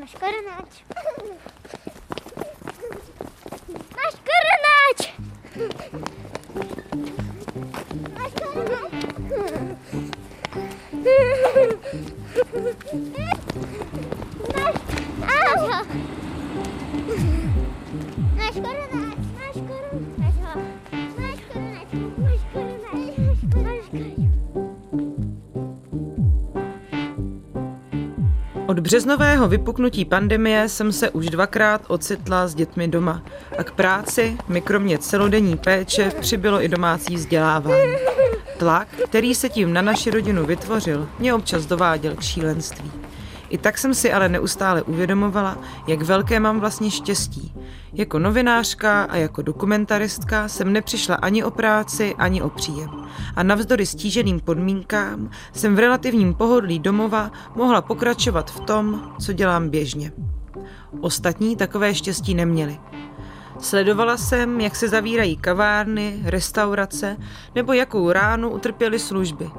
Máš koronáč. Máš koronáč. Máš koronáč. Máš, máš ho. Máš březnového vypuknutí pandemie jsem se už dvakrát ocitla s dětmi doma a k práci mi kromě celodenní péče přibylo i domácí vzdělávání. Tlak, který se tím na naši rodinu vytvořil, mě občas dováděl k šílenství. I tak jsem si ale neustále uvědomovala, jak velké mám vlastně štěstí. Jako novinářka a jako dokumentaristka jsem nepřišla ani o práci, ani o příjem. A navzdory stíženým podmínkám jsem v relativním pohodlí domova mohla pokračovat v tom, co dělám běžně. Ostatní takové štěstí neměli. Sledovala jsem, jak se zavírají kavárny, restaurace nebo jakou ránu utrpěly služby.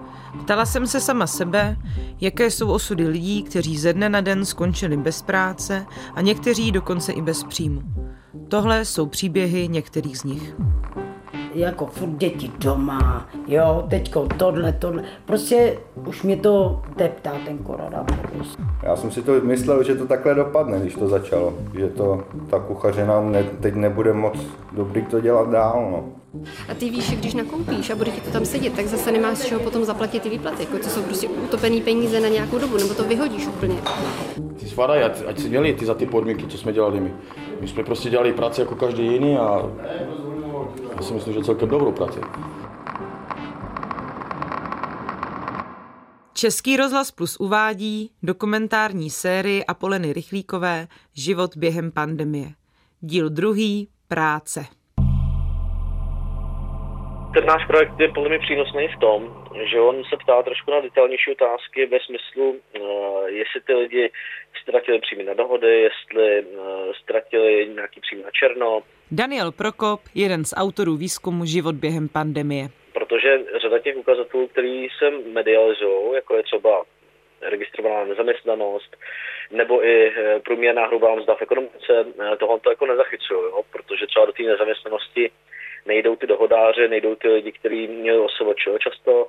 Ptala jsem se sama sebe, jaké jsou osudy lidí, kteří ze dne na den skončili bez práce a někteří dokonce i bez příjmu. Tohle jsou příběhy některých z nich. Jako furt děti doma, jo, teďko tohle, tohle. Prostě už mě to teptá ten koronavirus. Já jsem si to myslel, že to takhle dopadne, když to začalo. Že to ta kuchařina ne, teď nebude moc dobrý to dělat dál. No. A ty víš, že když nakoupíš a bude ti to tam sedět, tak zase nemáš z čeho potom zaplatit ty výplaty. Jako to jsou prostě utopený peníze na nějakou dobu, nebo to vyhodíš úplně. Ty svadají, ať, ať si dělí ty za ty podmínky, co jsme dělali my. My jsme prostě dělali práci jako každý jiný a já si myslím, že celkem dobrou práci. Český rozhlas Plus uvádí dokumentární sérii Apoleny Rychlíkové Život během pandemie. Díl druhý Práce. Ten náš projekt je podle mě přínosný v tom, že on se ptá trošku na detailnější otázky ve smyslu, uh, jestli ty lidi ztratili příjmy na dohody, jestli uh, ztratili nějaký příjmy na černo, Daniel Prokop, jeden z autorů výzkumu Život během pandemie. protože řada těch ukazatelů, který se medializují, jako je třeba registrovaná nezaměstnanost, nebo i eh, průměrná hrubá mzda v ekonomice, eh, tohle to jako nezachycují, jo? protože třeba do té nezaměstnanosti nejdou ty dohodáře, nejdou ty lidi, kteří měli OSVČ často,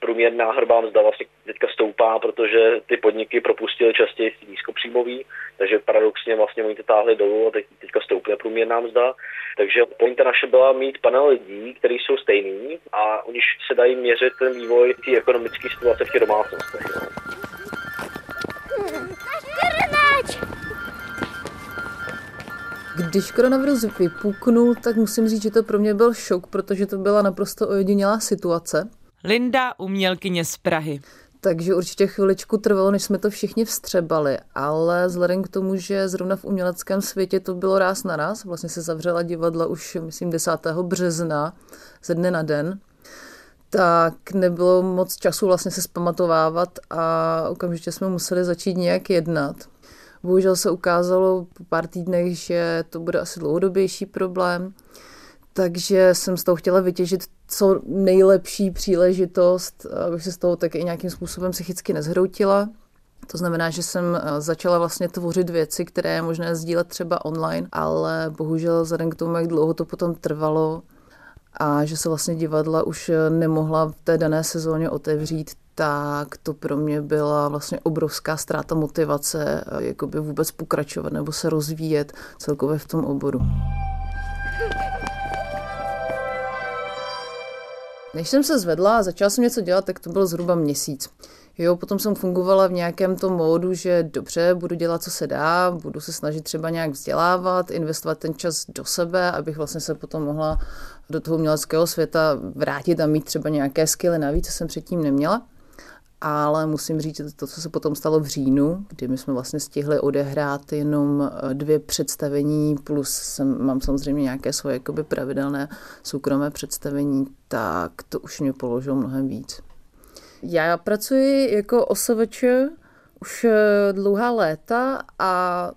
průměrná hrubá mzda vlastně teďka stoupá, protože ty podniky propustily častěji nízkopříjmový, takže paradoxně vlastně oni to táhli dolů a teď, teďka stoupne průměrná mzda. Takže pointa naše byla mít panel lidí, kteří jsou stejný a u nich se dají měřit ten vývoj té ekonomické situace v těch domácnostech. Když koronavirus vypuknul, tak musím říct, že to pro mě byl šok, protože to byla naprosto ojedinělá situace. Linda, umělkyně z Prahy. Takže určitě chviličku trvalo, než jsme to všichni vstřebali, ale vzhledem k tomu, že zrovna v uměleckém světě to bylo ráz na ráz, vlastně se zavřela divadla už, myslím, 10. března ze dne na den, tak nebylo moc času vlastně se zpamatovávat a okamžitě jsme museli začít nějak jednat. Bohužel se ukázalo po pár týdnech, že to bude asi dlouhodobější problém, takže jsem z toho chtěla vytěžit co nejlepší příležitost, abych se z toho tak i nějakým způsobem psychicky nezhroutila. To znamená, že jsem eh, začala vlastně tvořit věci, které je možné sdílet třeba online, ale bohužel vzhledem k tomu, jak dlouho to potom trvalo a že se vlastně divadla už eh, nemohla v té dané sezóně otevřít, tak to pro mě byla vlastně obrovská ztráta motivace, eh, jakoby vůbec pokračovat nebo se rozvíjet celkově v tom oboru. Než jsem se zvedla a začala jsem něco dělat, tak to byl zhruba měsíc. Jo, potom jsem fungovala v nějakém tom módu, že dobře, budu dělat, co se dá, budu se snažit třeba nějak vzdělávat, investovat ten čas do sebe, abych vlastně se potom mohla do toho uměleckého světa vrátit a mít třeba nějaké skily navíc, co jsem předtím neměla. Ale musím říct, že to, co se potom stalo v říjnu, kdy my jsme vlastně stihli odehrát jenom eh, dvě představení, plus jsem, mám samozřejmě nějaké svoje jakoby pravidelné soukromé představení, tak to už mě položilo mnohem víc. Já pracuji jako OSVČ už eh, dlouhá léta a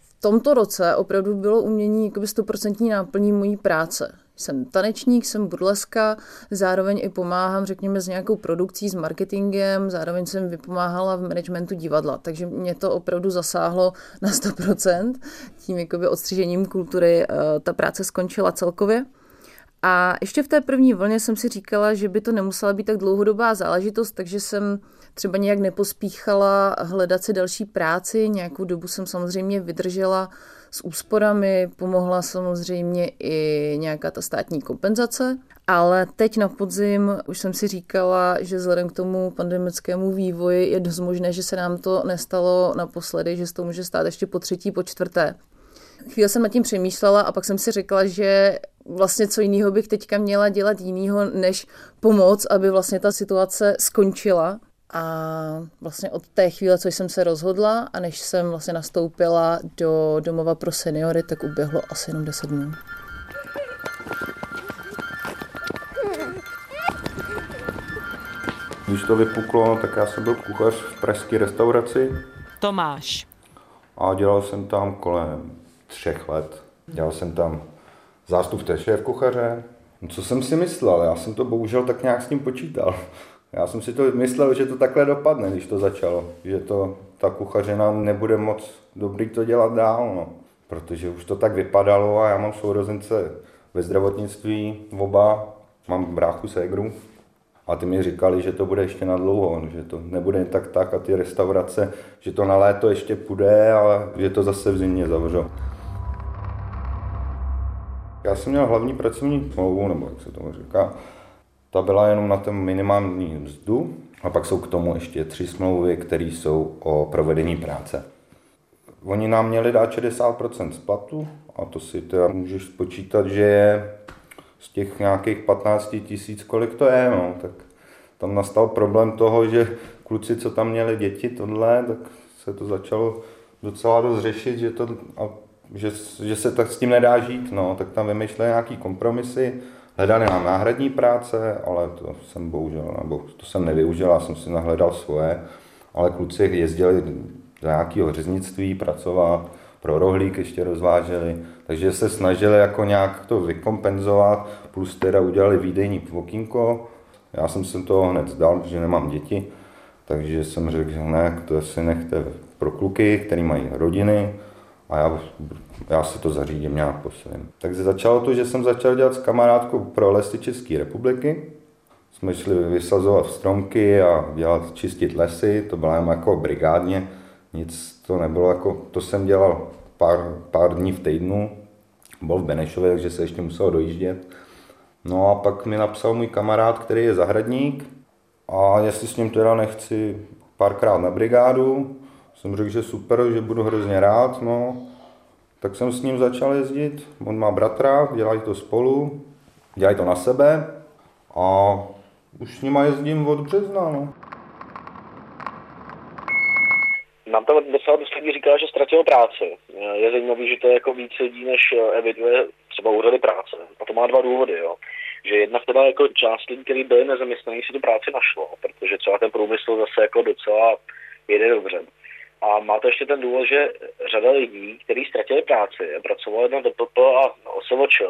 v tomto roce opravdu bylo umění jakoby stoprocentní náplní mojí práce. Jsem tanečník, jsem burleska, zároveň i pomáhám, řekněme, s nějakou produkcí, s marketingem, zároveň jsem vypomáhala v managementu divadla, takže mě to opravdu zasáhlo na 100%. Tím jakoby odstřižením kultury eh, ta práce skončila celkově. A ještě v té první vlně jsem si říkala, že by to nemusela být tak dlouhodobá záležitost, takže jsem třeba nějak nepospíchala hledat si další práci. Nějakou dobu jsem samozřejmě vydržela s úsporami, pomohla samozřejmě i nějaká ta státní kompenzace, ale teď na podzim už jsem si říkala, že vzhledem k tomu pandemickému vývoji je dost možné, že se nám to nestalo naposledy, že se to může stát ještě po třetí, po čtvrté. Chvíli jsem nad tím přemýšlela a pak jsem si řekla, že vlastně co jiného bych teďka měla dělat jiného, než pomoc, aby vlastně ta situace skončila. A vlastně od té chvíle, co jsem se rozhodla a než jsem vlastně nastoupila do domova pro seniory, tak uběhlo asi jenom 10 dnů. Když to vypuklo, tak já jsem byl kuchař v pražské restauraci Tomáš. a dělal jsem tam kolem třech let. Dělal jsem tam zástupce šéf kuchaře. No, co jsem si myslel? Já jsem to bohužel tak nějak s tím počítal. Já jsem si to myslel, že to takhle dopadne, když to začalo. Že to ta kuchařina nebude moc dobrý to dělat dál, no. Protože už to tak vypadalo a já mám sourozence ve zdravotnictví, oba, mám bráchu ségru. A ty mi říkali, že to bude ještě na dlouho, že to nebude tak tak a ty restaurace, že to na léto ještě půjde, ale že to zase v zimě zavřou. Já jsem měl hlavní pracovní smlouvu, nebo jak se tomu říká, ta byla jenom na ten minimální mzdu a pak jsou k tomu ještě tři smlouvy, které jsou o provedení práce. Oni nám měli dát 60% z platu a to si teda můžeš spočítat, že je z těch nějakých 15 tisíc, kolik to je, no, tak tam nastal problém toho, že kluci, co tam měli děti, tohle, tak se to začalo docela dost řešit, že, to, a, že, že se tak s tím nedá žít, no, tak tam vymýšleli nějaký kompromisy, hledali nám náhradní práce, ale to jsem bohužel, nebo to jsem nevyužil, já jsem si nahledal svoje, ale kluci jezdili do nějakého řeznictví pracovat, pro rohlík ještě rozváželi, takže se snažili jako nějak to vykompenzovat, plus teda udělali výdejní okýnko. Já jsem se toho hned zdal, protože nemám děti, takže jsem řekl, že ne, to si nechte pro kluky, který mají rodiny a já, já si to zařídím nějak po svém. Takže začalo to, že jsem začal dělat s kamarádkou pro lesy České republiky. Jsme šli vysazovat stromky a dělat, čistit lesy, to bylo jen jako brigádně, nic to nebylo jako, to jsem dělal pár, pár dní v týdnu, byl v Benešově, takže se ještě musel dojíždět. No a pak mi napsal můj kamarád, který je zahradník a jestli s ním teda nechci párkrát na brigádu, jsem řekl, že super, že budu hrozně rád, no. Tak jsem s ním začal jezdit, on má bratra, dělají to spolu, dělají to na sebe a už s nima jezdím od března, no. Nám tam docela dost lidí říká, že ztratil práci. Je zajímavé, že to je jako víc lidí, než eviduje třeba úřady práce. A to má dva důvody, jo. Že jednak teda jako část lidí, kteří byli nezaměstnaní, si tu práci našlo, protože třeba ten průmysl zase jako docela jede dobře. A má to ještě ten důvod, že řada lidí, kteří ztratili práci a pracovali na DPP a OSVČ,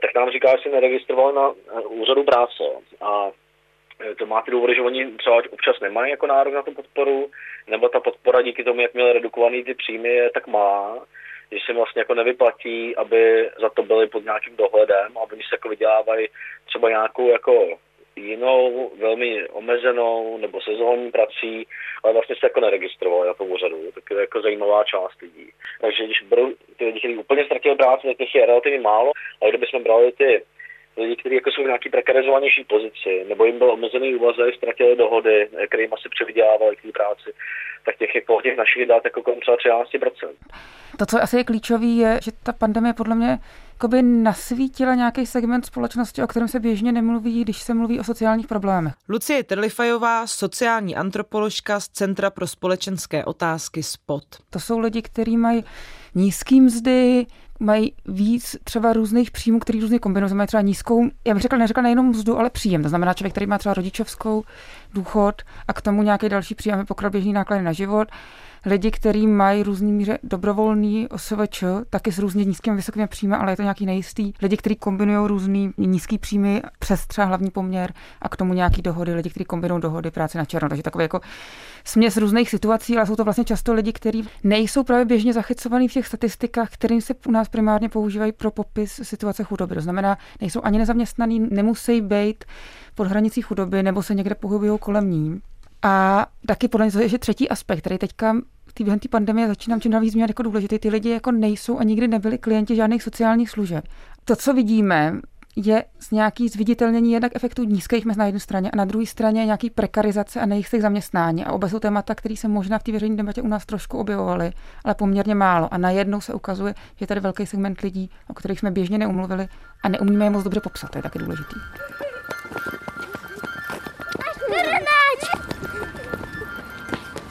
tak nám říká, že se neregistrovali na úřadu práce. A to má ty důvody, že oni třeba občas nemají jako nárok na tu podporu, nebo ta podpora díky tomu, jak měli redukovaný ty příjmy, je tak má, že se vlastně jako nevyplatí, aby za to byli pod nějakým dohledem, aby se jako vydělávají třeba nějakou jako jinou, velmi omezenou nebo sezónní prací, ale vlastně se jako neregistrovali na tom úřadu. Tak je jako zajímavá část lidí. Takže když berou ty lidi, kteří úplně ztratili práci, tak těch je relativně málo, ale kdybychom brali ty lidi, kteří jako jsou v nějaký prekarizovanější pozici, nebo jim byl omezený úvazek, ztratili dohody, kterým asi převydělávali k práci, tak těch je těch našich dát jako kolem třeba 13%. To, co asi je klíčový, je, že ta pandemie podle mě jakoby nasvítila nějaký segment společnosti, o kterém se běžně nemluví, když se mluví o sociálních problémech. Lucie Trlifajová, sociální antropoložka z Centra pro společenské otázky SPOT. To jsou lidi, kteří mají nízký mzdy, mají víc třeba různých příjmů, který různě kombinují, mají třeba nízkou, já bych řekla, neřekla nejenom mzdu, ale příjem. To znamená člověk, který má třeba rodičovskou důchod a k tomu nějaký další příjem, pokryl běžný náklady na život lidi, kteří mají různý míře dobrovolný OSVČ, taky s různě nízkými vysokými příjmy, ale je to nějaký nejistý. Lidi, kteří kombinují různý nízký příjmy přes třeba hlavní poměr a k tomu nějaký dohody, lidi, kteří kombinují dohody práce na černo. Takže takové jako směs různých situací, ale jsou to vlastně často lidi, kteří nejsou právě běžně zachycovaní v těch statistikách, které se u nás primárně používají pro popis situace chudoby. To znamená, nejsou ani nezaměstnaní, nemusí být pod hranicí chudoby nebo se někde pohybují kolem ní. A taky podle mě to je třetí aspekt, který teďka v během té pandemie začínám čím dál víc jako důležitý. Ty lidi jako nejsou a nikdy nebyli klienti žádných sociálních služeb. To, co vidíme, je z nějaký zviditelnění jednak efektů nízkých mest na jedné straně a na druhé straně nějaký prekarizace a nejistých zaměstnání. A oba jsou témata, které se možná v té veřejné debatě u nás trošku objevovaly, ale poměrně málo. A najednou se ukazuje, že je tady velký segment lidí, o kterých jsme běžně neumluvili a neumíme je moc dobře popsat. To je taky důležitý.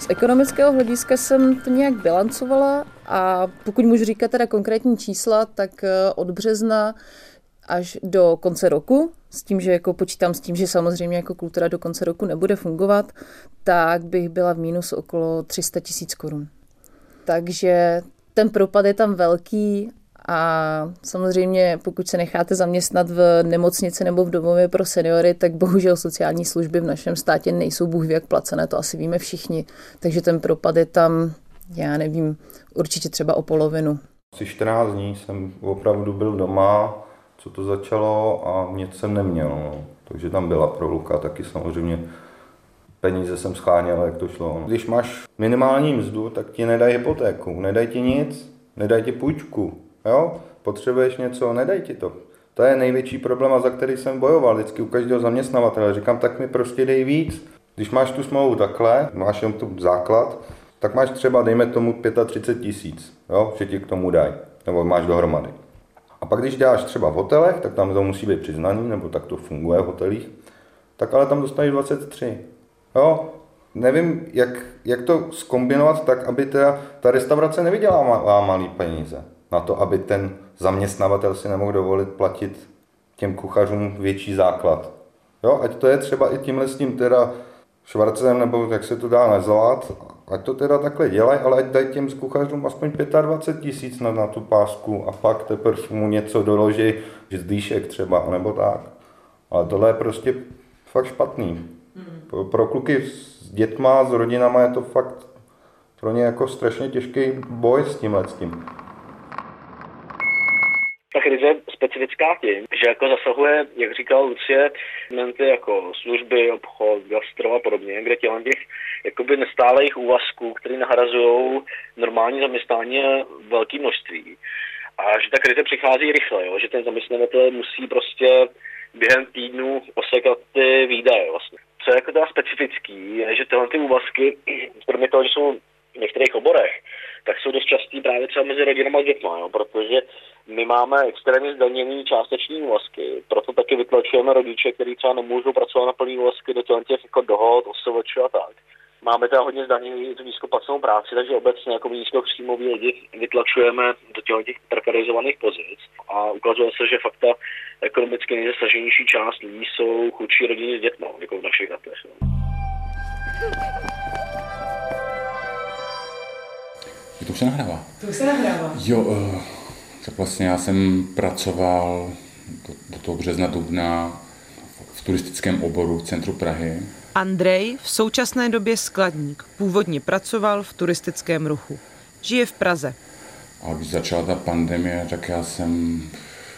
Ekonomického hlediska jsem to nějak bilancovala a pokud můžu říkat teda konkrétní čísla, tak eh, od března až do konce roku, s tím, že jako počítám s tím, že samozřejmě jako kultura do konce roku nebude fungovat, tak bych byla v mínus okolo 300 tisíc korun. Takže ten propad je tam velký a samozřejmě, pokud se necháte zaměstnat v nemocnici nebo v domově pro seniory, tak bohužel sociální služby v našem státě nejsou bůh jak placené, to asi víme všichni. Takže ten propad je tam, já nevím, určitě třeba o polovinu. Asi 14 dní jsem opravdu byl doma, co to začalo a nic jsem neměl. No. Takže tam byla pro Luka taky samozřejmě peníze jsem scháněl, jak to šlo. Když máš minimální mzdu, tak ti nedají hypotéku, nedají ti nic, nedají ti půjčku. Jo? Potřebuješ něco, nedej ti to. To je největší problém, za který jsem bojoval vždycky u každého zaměstnavatele. Říkám, tak mi prostě dej víc. Když máš tu smlouvu takhle, máš jen tu základ, tak máš třeba, dejme tomu, 35 tisíc, jo, že ti k tomu dají, nebo máš dohromady. A pak když děláš třeba v hotelech, tak tam to musí být přiznaný, nebo tak to funguje v hotelích, tak ale tam dostaneš 23. Jo, nevím, jak, jak to skombinovat tak, aby ta, ta restaurace nevydělala malý peníze na to, aby ten zaměstnavatel si nemohl dovolit platit těm kuchařům větší základ. Jo, ať to je třeba i tímhle s tím teda švarcem, nebo jak se to dá nazvat, ať to teda takhle dělají, ale ať dají těm kuchařům aspoň 25 tisíc na, na tu pásku a pak teprve mu něco doloží, že zdýšek třeba, nebo tak. Ale tohle je prostě fakt špatný. Pro, pro kluky s dětma, s rodinama je to fakt pro ně jako strašně těžký boj s tímhle s tím ta krize je specifická tím, že jako zasahuje, jak říkal Lucie, segmenty jako služby, obchod, gastro a podobně, kde těle těch jakoby nestálých úvazků, které nahrazují normální zaměstnání velké množství. A že ta krize přichází rychle, jo? že ten zaměstnavatel musí prostě během týdnu osekat ty výdaje vlastně. Co je jako teda specifický, je, že tyhle ty úvazky, kromě toho, že jsou v některých oborech, tak jsou dost častý právě třeba mezi rodinama a dětma, jo? protože my máme extrémně zdaněný částeční úvazky, proto taky vytlačujeme rodiče, kteří třeba nemůžou pracovat na plný úvazky do těch jako dohod, OSVČ a tak. Máme teda hodně zdanění tu nízkoplacenou práci, takže obecně jako nízkopříjmový lidi vytlačujeme do těch, těch prekarizovaných pozic a ukazuje se, že fakt ta ekonomicky nejzasaženější část lidí jsou chudší rodiny s dětmi, jako v našich datech. No. To už se nahrává. To už se nahrává. Jo, uh, tak vlastně já jsem pracoval do, do toho března, dubna v turistickém oboru v centru Prahy. Andrej, v současné době skladník, původně pracoval v turistickém ruchu. Žije v Praze. A když začala ta pandemie, tak já jsem,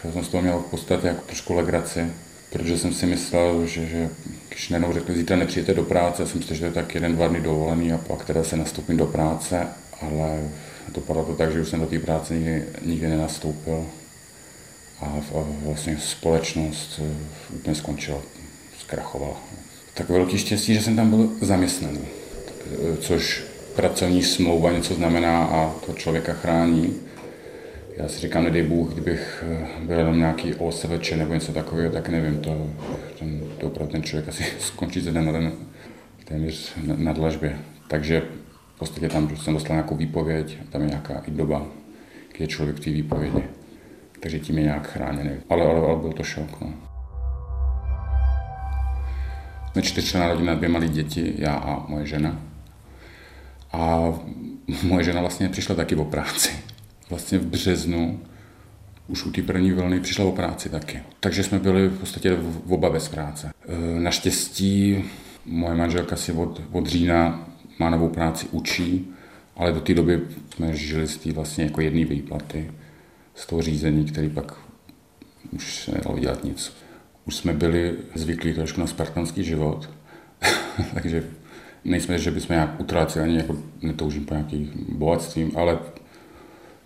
já jsem z toho měl v podstatě jako trošku legraci, protože jsem si myslel, že, že když najednou řekli, zítra nepřijete do práce, jsem si že to je tak jeden, dva dny dovolený a pak teda se nastoupím do práce, ale dopadlo to tak, že už jsem do té práce nikdy, nikdy nenastoupil a, a vlastně společnost eh, úplně skončila, zkrachovala. Tak velký štěstí, že jsem tam byl zaměstnaný, eh, což pracovní smlouva něco znamená a to člověka chrání. Já si říkám, nedej Bůh, kdybych eh, byl jenom nějaký OSVČ nebo něco takového, tak nevím, to, ten, to opravdu ten člověk asi skončí ze den na den téměř na, na dlažbě. Takže podstatě tam jsem dostal nějakou výpověď, tam je nějaká i doba, kdy je člověk v té výpovědi. takže tím je nějak chráněný. Ale, ale, ale byl to šok. No. Jsme čtyřčlená rodina, dvě malé děti, já a moje žena. A moje žena vlastně přišla taky o práci. Vlastně v březnu už u té první vlny přišla o práci taky. Takže jsme byli v podstatě v oba bez práce. E, naštěstí moje manželka si od, od října má novou práci, učí, ale do té doby jsme žili z té vlastně jako jedné výplaty, z toho řízení, který pak už se nedalo dělat nic. Už jsme byli zvyklí trošku na spartanský život, takže nejsme, že bychom nějak utráci, ani jako netoužím po nějakých bohatstvím, ale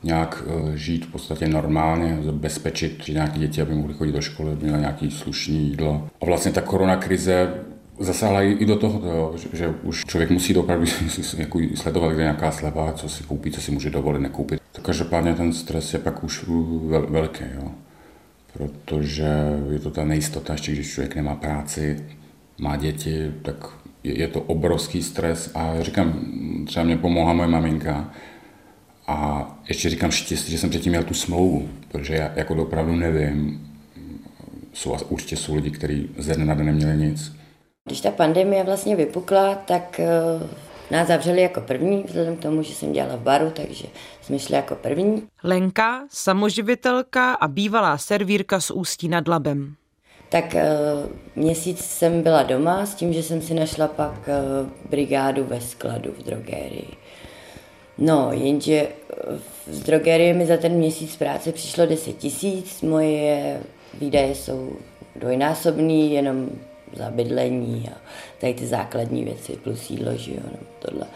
nějak eh, žít v podstatě normálně, zabezpečit nějaké děti, aby mohly chodit do školy, aby měla nějaké slušné jídlo. A vlastně ta korona krize zasáhla i do toho, že, že už člověk musí opravdu jako sledovat, kde nějaká sleva, co si koupí, co si může dovolit, nekoupit. To každopádně ten stres je pak už vel, velký, jo. protože je to ta nejistota, ještě když člověk nemá práci, má děti, tak je, je to obrovský stres a říkám, třeba mě pomohla moje maminka, a ještě říkám štěstí, že jsem předtím měl tu smlouvu, protože já jako opravdu nevím, jsou, určitě jsou lidi, kteří ze dne na den neměli nic. Když ta pandemie vlastně vypukla, tak uh, nás zavřeli jako první, vzhledem k tomu, že jsem dělala v baru, takže jsme šli jako první. Lenka, samoživitelka a bývalá servírka z Ústí nad Labem. Tak uh, měsíc jsem byla doma s tím, že jsem si našla pak uh, brigádu ve skladu v drogérii. No, jenže z drogerie mi za ten měsíc práce přišlo 10 tisíc, moje výdaje jsou dvojnásobný, jenom za bydlení a tady ty základní věci, plus jídlo, že jo, no, tohle.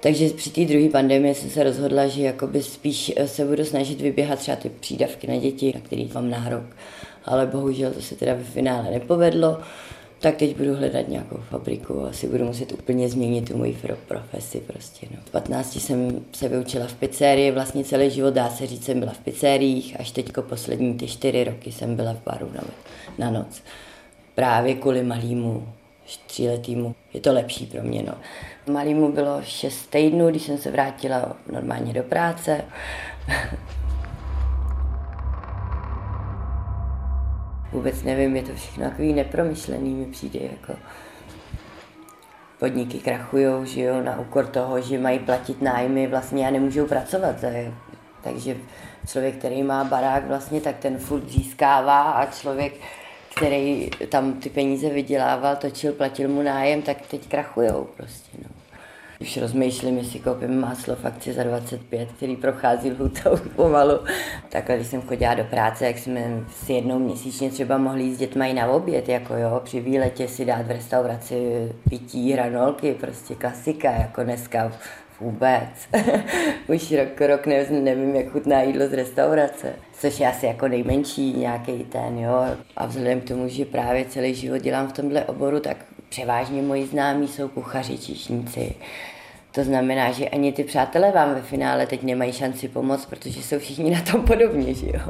Takže při té druhé pandemii jsem se rozhodla, že jakoby spíš se budu snažit vyběhat třeba ty přídavky na děti, na který mám nárok. Ale bohužel to se teda ve finále nepovedlo tak teď budu hledat nějakou fabriku a asi budu muset úplně změnit tu moji profesi prostě. No. V 15 jsem se vyučila v pizzerii, vlastně celý život dá se říct, jsem byla v pizzeriích, až teďko poslední ty čtyři roky jsem byla v baru na, na noc. Právě kvůli malýmu tříletýmu. Je to lepší pro mě, no. Malýmu bylo šest týdnů, když jsem se vrátila normálně do práce. vůbec nevím, je to všechno takový nepromyšlený, mi přijde jako podniky krachujou, že jo, na úkor toho, že mají platit nájmy vlastně a nemůžou pracovat. Takže člověk, který má barák vlastně, tak ten furt získává a člověk, který tam ty peníze vydělával, točil, platil mu nájem, tak teď krachujou prostě, no. Už rozmýšlím, jestli koupím máslo v akci za 25, který prochází lhutou pomalu. Takhle, když jsem chodila do práce, jak jsme si jednou měsíčně třeba mohli jít s dětmi na oběd, jako jo, při výletě si dát v restauraci pití, hranolky, prostě klasika, jako dneska vůbec. Už rok, rok nevím, nevím, jak chutná jídlo z restaurace. Což je asi jako nejmenší nějaký ten, jo. A vzhledem k tomu, že právě celý život dělám v tomhle oboru, tak převážně moji známí jsou kuchaři, číšníci. To znamená, že ani ty přátelé vám ve finále teď nemají šanci pomoct, protože jsou všichni na tom podobně, že jo.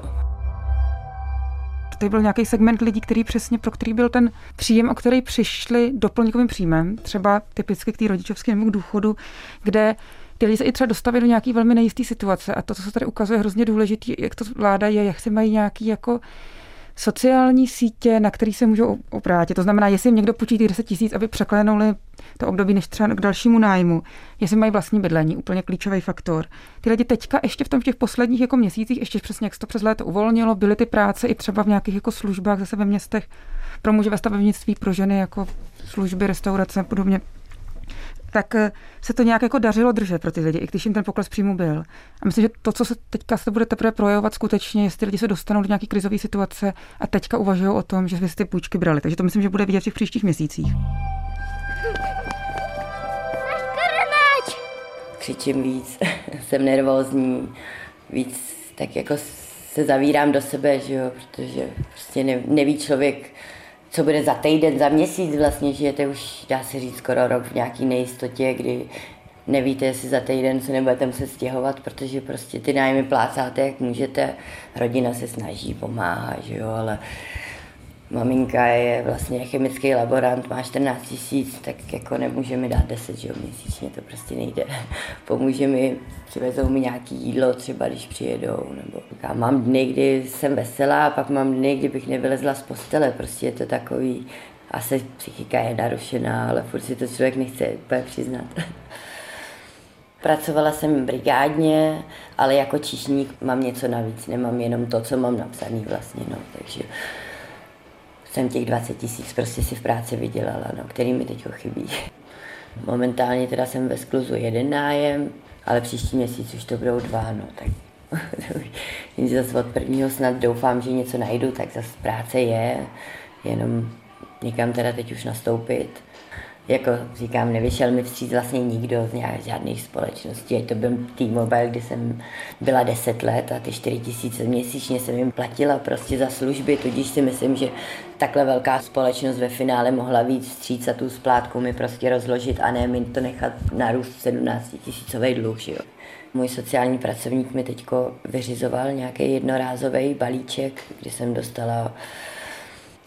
Tady byl nějaký segment lidí, který přesně, pro který byl ten příjem, o který přišli doplňkovým příjmem, třeba typicky k té rodičovskému důchodu, kde ty lidi se i třeba dostavili do nějaký velmi nejisté situace. A to, co se tady ukazuje, je hrozně důležité, jak to vláda je, jak se mají nějaký jako sociální sítě, na který se můžou obrátit. To znamená, jestli jim někdo půjčí těch 10 tisíc, aby překlenuli to období než třeba k dalšímu nájmu, jestli mají vlastní bydlení, úplně klíčový faktor. Ty lidi teďka ještě v tom v těch posledních jako měsících, ještě přesně jak se to přes léto uvolnilo, byly ty práce i třeba v nějakých jako službách zase ve městech pro muže ve stavebnictví, pro ženy jako služby, restaurace a podobně tak eh, se to nějak jako dařilo držet pro ty lidi, i když jim ten pokles příjmu byl. A myslím, že to, co se teďka se bude teprve projevovat skutečně, jestli lidi se dostanou do nějaké krizové situace a teďka uvažují o tom, že by si ty půjčky brali. Takže to myslím, že bude vidět v těch příštích měsících. Křičím víc, jsem nervózní, víc tak jako se zavírám do sebe, že jo, protože prostě neví člověk, co bude za týden, za měsíc vlastně, žijete už, dá se říct, skoro rok v nějaký nejistotě, kdy nevíte, jestli za týden se nebudete muset stěhovat, protože prostě ty nájmy plácáte, jak můžete, rodina se snaží, pomáhá, že jo, ale Maminka je vlastně chemický laborant, má 14 tisíc, tak jako nemůže mi dát 10 že jo, měsíčně, to prostě nejde. Pomůže mi, přivezou mi nějaký jídlo, třeba když přijedou, nebo já mám dny, kdy jsem veselá, a pak mám dny, kdy bych nevylezla z postele, prostě je to takový, asi psychika je narušená, ale furt si to člověk nechce úplně přiznat. Pracovala jsem brigádně, ale jako číšník mám něco navíc, nemám jenom to, co mám napsaný vlastně, no, takže jsem těch 20 tisíc prostě si v práci vydělala, no, který mi teď chybí. Momentálně teda jsem ve skluzu jeden nájem, ale příští měsíc už to budou dva, no, tak zase od prvního snad doufám, že něco najdu, tak zase práce je, jenom někam teda teď už nastoupit jako říkám, nevyšel mi vstříc vlastně nikdo z nějak, žádných společností. To byl T-Mobile, kdy jsem byla 10 let a ty 4 tisíce měsíčně jsem jim platila prostě za služby, tudíž si myslím, že takhle velká společnost ve finále mohla víc vstříc a tu splátku mi prostě rozložit a ne mi to nechat narůst 17 tisícový dluh, že jo. Můj sociální pracovník mi teďko vyřizoval nějaký jednorázový balíček, kdy jsem dostala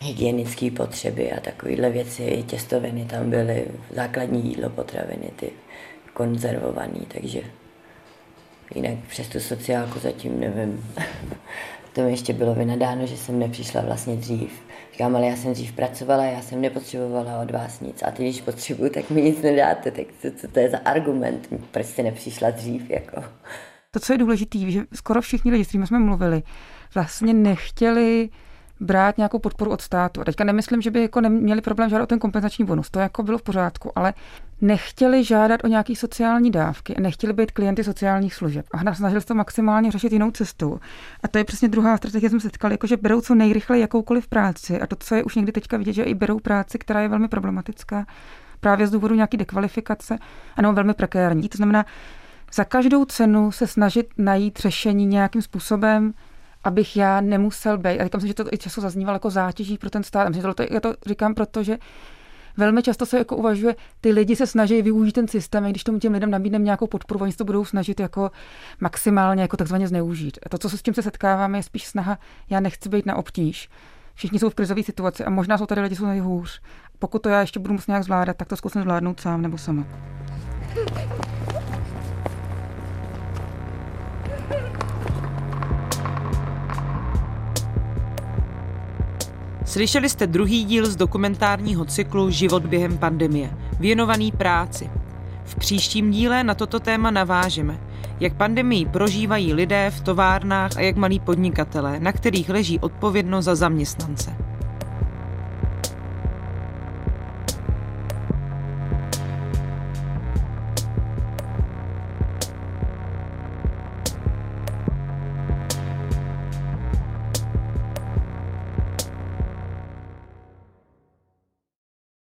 hygienické potřeby a takovéhle věci, těstoviny tam byly, základní jídlo, potraviny, ty konzervované, takže jinak přes tu sociálku zatím nevím. to mi ještě bylo vynadáno, že jsem nepřišla vlastně dřív. Říkám, ale já jsem dřív pracovala, já jsem nepotřebovala od vás nic. A ty, když potřebuju, tak mi nic nedáte. Tak co, co to je za argument? Proč jste nepřišla dřív? Jako? To, co je důležité, že skoro všichni lidi, s kterými jsme mluvili, vlastně nechtěli brát nějakou podporu od státu. A teďka nemyslím, že by jako neměli problém žádat o ten kompenzační bonus, to jako bylo v pořádku, ale nechtěli žádat o nějaké sociální dávky, nechtěli být klienty sociálních služeb a snažili se to maximálně řešit jinou cestou. A to je přesně druhá strategie, jsem se setkala, jako že berou co nejrychleji jakoukoliv práci a to, co je už někdy teďka vidět, že i berou práci, která je velmi problematická, právě z důvodu nějaké dekvalifikace, ano, velmi prekérní. To znamená, za každou cenu se snažit najít řešení nějakým způsobem, abych já nemusel být. A říkám si, že to i často zaznívalo jako zátěží pro ten stát. Myslím, to, já to říkám, protože velmi často se jako uvažuje, ty lidi se snaží využít ten systém, a když tomu těm lidem nabídneme nějakou podporu, oni se to budou snažit jako maximálně jako takzvaně zneužít. A to, co se s tím se setkáváme, je spíš snaha, já nechci být na obtíž. Všichni jsou v krizové situaci a možná jsou tady lidi, jsou nejhůř. Pokud to já ještě budu muset nějak zvládat, tak to zkusím zvládnout sám nebo sama. Slyšeli jste druhý díl z dokumentárního cyklu Život během pandemie, věnovaný práci. V příštím díle na toto téma navážeme, jak pandemii prožívají lidé v továrnách a jak malí podnikatelé, na kterých leží odpovědnost za zaměstnance.